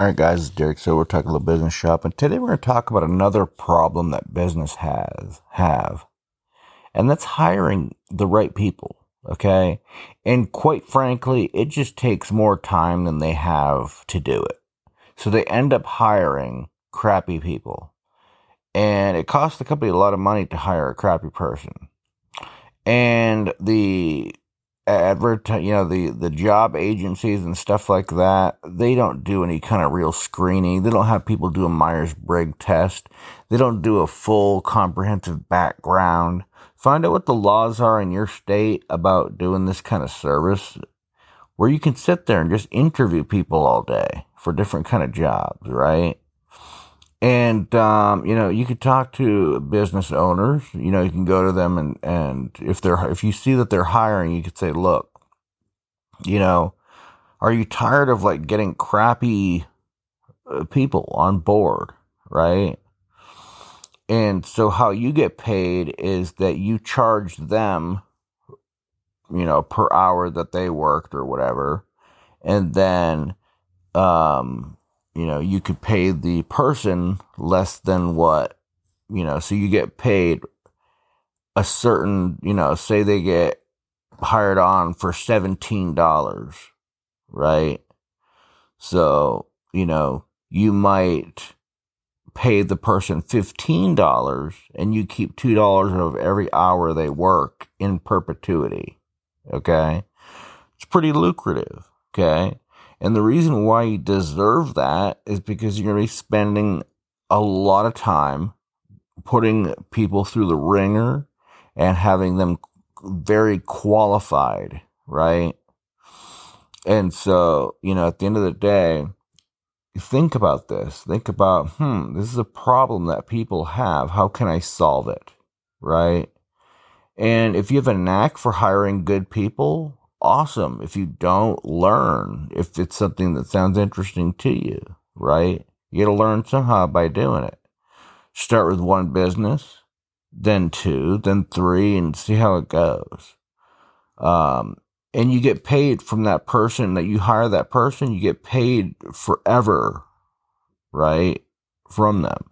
All right, guys, it's Derek. So we're talking a little business shop, and today we're going to talk about another problem that business has have, and that's hiring the right people. Okay, and quite frankly, it just takes more time than they have to do it, so they end up hiring crappy people, and it costs the company a lot of money to hire a crappy person, and the advertise, you know, the, the job agencies and stuff like that, they don't do any kind of real screening. They don't have people do a Myers Briggs test. They don't do a full comprehensive background. Find out what the laws are in your state about doing this kind of service where you can sit there and just interview people all day for different kind of jobs, right? And um, you know you could talk to business owners you know you can go to them and and if they're if you see that they're hiring you could say look you know are you tired of like getting crappy uh, people on board? Right? And so how you get paid is that you charge them you know per hour that they worked or whatever. And then um you know, you could pay the person less than what, you know, so you get paid a certain, you know, say they get hired on for $17, right? So, you know, you might pay the person $15 and you keep $2 of every hour they work in perpetuity. Okay. It's pretty lucrative. Okay. And the reason why you deserve that is because you're going to be spending a lot of time putting people through the wringer and having them very qualified, right? And so, you know, at the end of the day, think about this. Think about, hmm, this is a problem that people have. How can I solve it? Right? And if you have a knack for hiring good people, awesome. If you don't learn, if it's something that sounds interesting to you, right? You got to learn somehow by doing it. Start with one business, then two, then three, and see how it goes. Um, and you get paid from that person that you hire that person, you get paid forever, right? From them.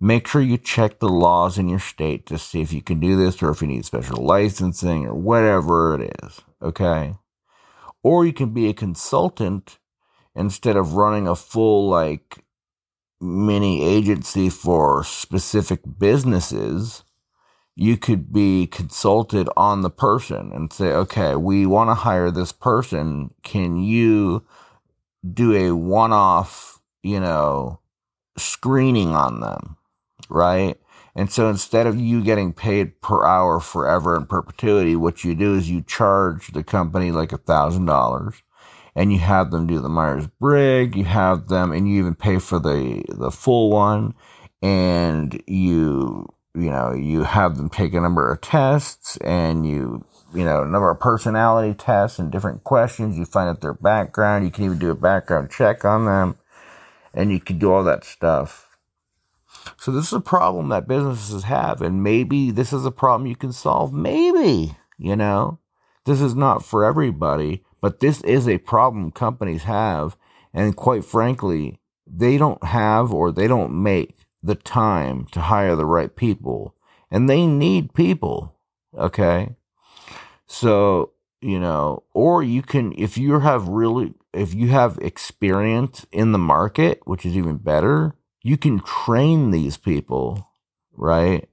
Make sure you check the laws in your state to see if you can do this or if you need special licensing or whatever it is okay? Or you can be a consultant instead of running a full, like, mini agency for specific businesses. You could be consulted on the person and say, okay, we want to hire this person. Can you do a one off, you know, screening on them? Right? And so instead of you getting paid per hour forever in perpetuity, what you do is you charge the company like a thousand dollars and you have them do the Myers Briggs, you have them, and you even pay for the, the full one and you, you know, you have them take a number of tests and you, you know, a number of personality tests and different questions. You find out their background. You can even do a background check on them and you can do all that stuff so this is a problem that businesses have, and maybe this is a problem you can solve. Maybe, you know, this is not for everybody, but this is a problem companies have. And quite frankly, they don't have or they don't make the time to hire the right people. And they need people. Okay. So, you know, or you can, if you have really, if you have experience in the market, which is even better, you can train these people, right?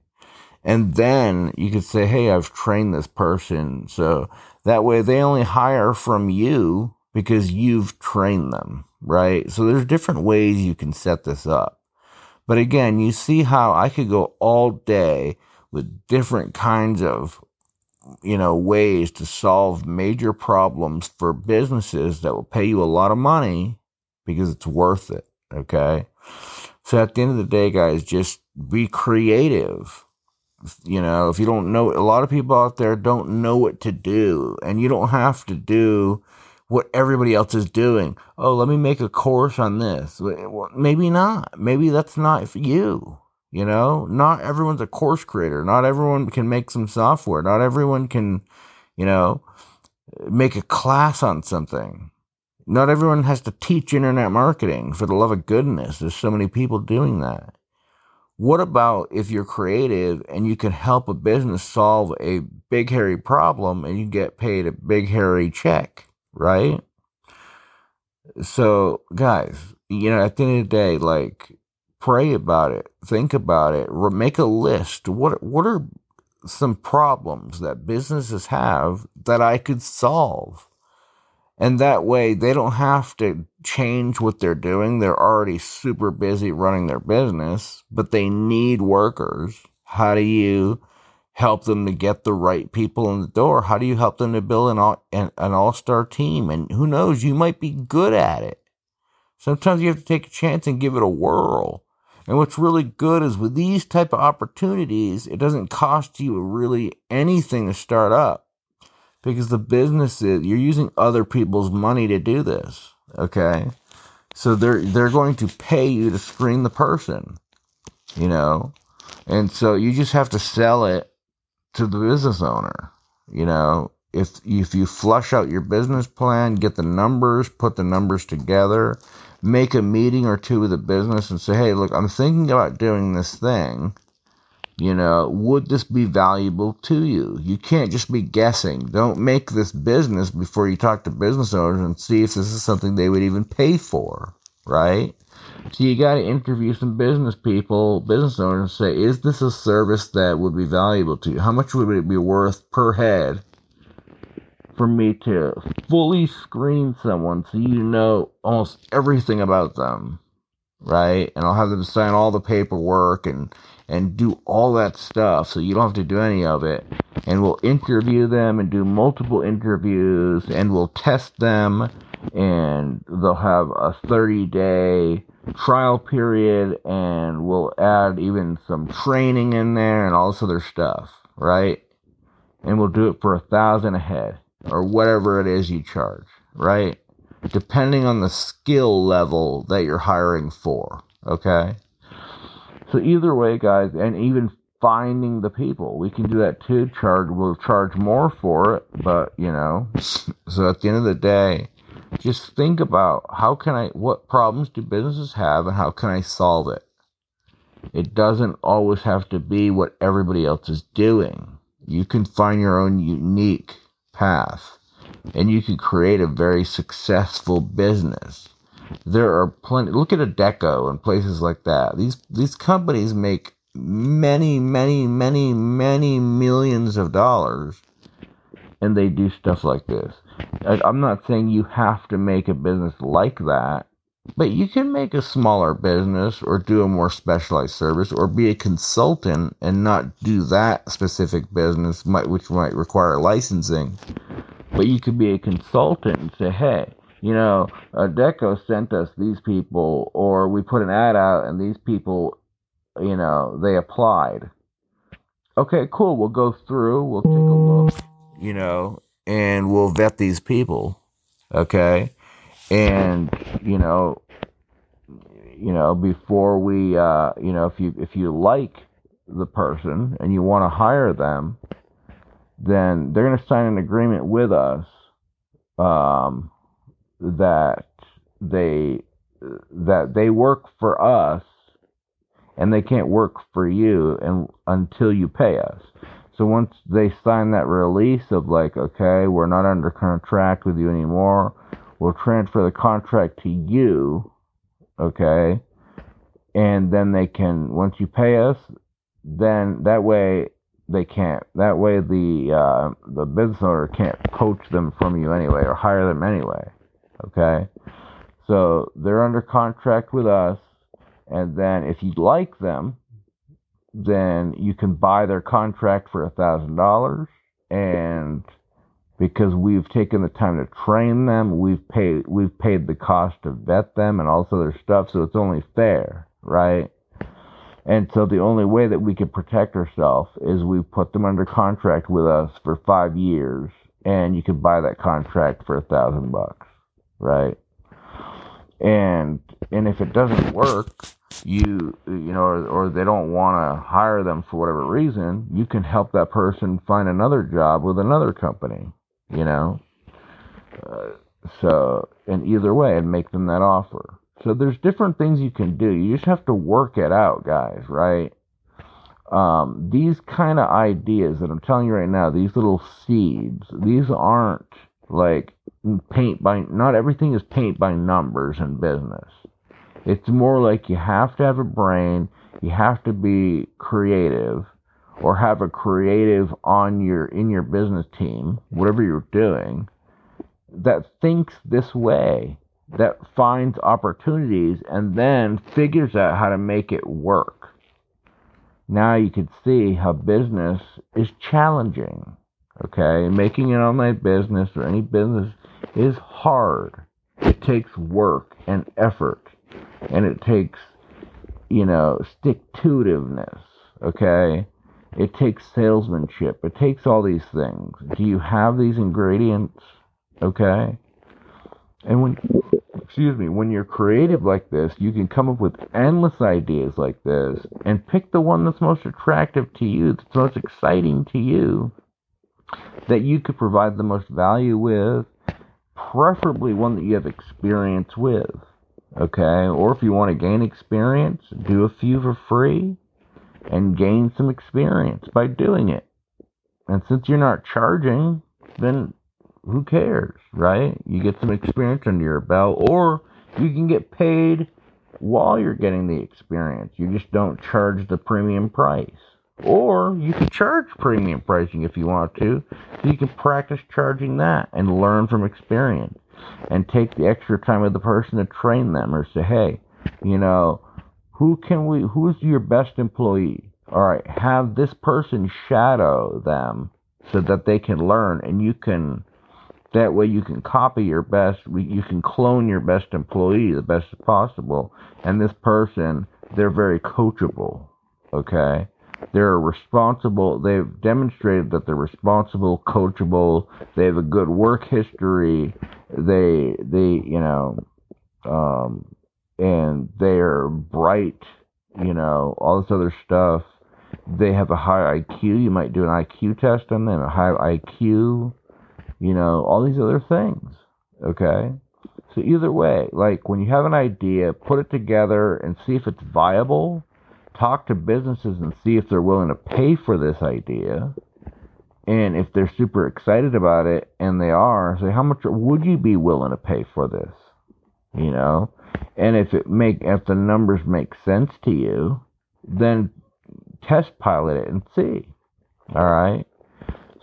And then you could say, hey, I've trained this person. So that way they only hire from you because you've trained them, right? So there's different ways you can set this up. But again, you see how I could go all day with different kinds of, you know, ways to solve major problems for businesses that will pay you a lot of money because it's worth it. Okay. So at the end of the day, guys, just be creative. You know, if you don't know, a lot of people out there don't know what to do, and you don't have to do what everybody else is doing. Oh, let me make a course on this. Well, maybe not. Maybe that's not for you. You know, not everyone's a course creator. Not everyone can make some software. Not everyone can, you know, make a class on something. Not everyone has to teach internet marketing for the love of goodness. There's so many people doing that. What about if you're creative and you can help a business solve a big hairy problem and you get paid a big hairy check, right? So, guys, you know, at the end of the day, like, pray about it, think about it, make a list. What what are some problems that businesses have that I could solve? And that way they don't have to change what they're doing. They're already super busy running their business, but they need workers. How do you help them to get the right people in the door? How do you help them to build an all, an, an all-star team? And who knows, you might be good at it. Sometimes you have to take a chance and give it a whirl. And what's really good is with these type of opportunities, it doesn't cost you really anything to start up because the business is you're using other people's money to do this. Okay, so they're they're going to pay you to screen the person, you know, and so you just have to sell it to the business owner. You know, if if you flush out your business plan, get the numbers, put the numbers together, make a meeting or two with the business, and say, hey, look, I'm thinking about doing this thing you know, would this be valuable to you? You can't just be guessing. Don't make this business before you talk to business owners and see if this is something they would even pay for, right? So you got to interview some business people, business owners, and say, is this a service that would be valuable to you? How much would it be worth per head for me to fully screen someone so you know almost everything about them, right? And I'll have them sign all the paperwork and and do all that stuff so you don't have to do any of it. And we'll interview them and do multiple interviews and we'll test them and they'll have a 30 day trial period and we'll add even some training in there and all this other stuff, right? And we'll do it for a thousand a head or whatever it is you charge, right? Depending on the skill level that you're hiring for, okay? So either way, guys, and even finding the people, we can do that too. Charge, we'll charge more for it, but you know, so at the end of the day, just think about how can I, what problems do businesses have, and how can I solve it. It doesn't always have to be what everybody else is doing. You can find your own unique path, and you can create a very successful business there are plenty. Look at Adecco and places like that. These these companies make many, many, many, many millions of dollars, and they do stuff like this. I, I'm not saying you have to make a business like that, but you can make a smaller business or do a more specialized service or be a consultant and not do that specific business, might, which might require licensing. But you could be a consultant and say, hey, you know, Adecco sent us these people, or we put an ad out and these people, you know, they applied. Okay, cool. We'll go through, we'll take a look, you know, and we'll vet these people. Okay. And, you know, you know, before we, uh, you know, if you, if you like the person and you want to hire them, then they're going to sign an agreement with us. Um, that they that they work for us and they can't work for you and until you pay us. So once they sign that release of like, okay, we're not under contract with you anymore, we'll transfer the contract to you, okay, and then they can once you pay us, then that way they can't. That way the uh, the business owner can't poach them from you anyway or hire them anyway. Okay? So they're under contract with us. And then if you like them, then you can buy their contract for a thousand dollars. And because we've taken the time to train them, we've paid we've paid the cost to vet them and all also their stuff, so it's only fair, right? And so the only way that we can protect ourselves is we put them under contract with us for five years, and you can buy that contract for a thousand bucks right? And and if it doesn't work, you you know, or, or they don't want to hire them for whatever reason, you can help that person find another job with another company, you know. Uh, So, and either way, and make them that offer. So there's different things you can do. You just have to work it out, guys, right? Um, these kind of ideas that I'm telling you right now, these little seeds, these aren't like paint by, not everything is paint by numbers in business. It's more like you have to have a brain, you have to be creative, or have a creative on your in your business team, whatever you're doing, that thinks this way, that finds opportunities and then figures out how to make it work. Now you can see how business is challenging. Okay, making an online business or any business is hard. It takes work and effort, and it takes, you know, stick to itiveness. Okay, it takes salesmanship. It takes all these things. Do you have these ingredients? Okay. And when, excuse me, when you're creative like this, you can come up with endless ideas like this and pick the one that's most attractive to you, that's most exciting to you, that you could provide the most value with, preferably one that you have experience with. Okay. Or if you want to gain experience, do a few for free and gain some experience by doing it. And since you're not charging, then who cares, right? You get some experience under your belt, or you can get paid while you're getting the experience. You just don't charge the premium price. Or you can charge premium pricing if you want to, so you can practice charging that and learn from experience and take the extra time with the person to train them or say, hey, you know, who can we, who's your best employee? All right, have this person shadow them so that they can learn and you can that way you can copy your best, you can clone your best employee the best possible. And this person, they're very coachable. Okay. They're responsible. They've demonstrated that they're responsible, coachable. They have a good work history. They, they, you know, um, and they're bright, you know, all this other stuff. They have a high IQ. You might do an IQ test on them, a high IQ you know, all these other things. Okay? So either way, like when you have an idea, put it together and see if it's viable. Talk to businesses and see if they're willing to pay for this idea. And if they're super excited about it and they are, say how much would you be willing to pay for this? You know? And if it make if the numbers make sense to you, then test pilot it and see. All right?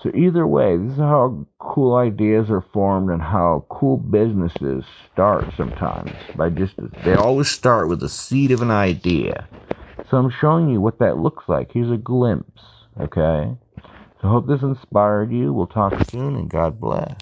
So either way, this is how cool ideas are formed and how cool businesses start sometimes by just they always start with the seed of an idea. So I'm showing you what that looks like. Here's a glimpse, okay? So hope this inspired you. We'll talk soon and God bless.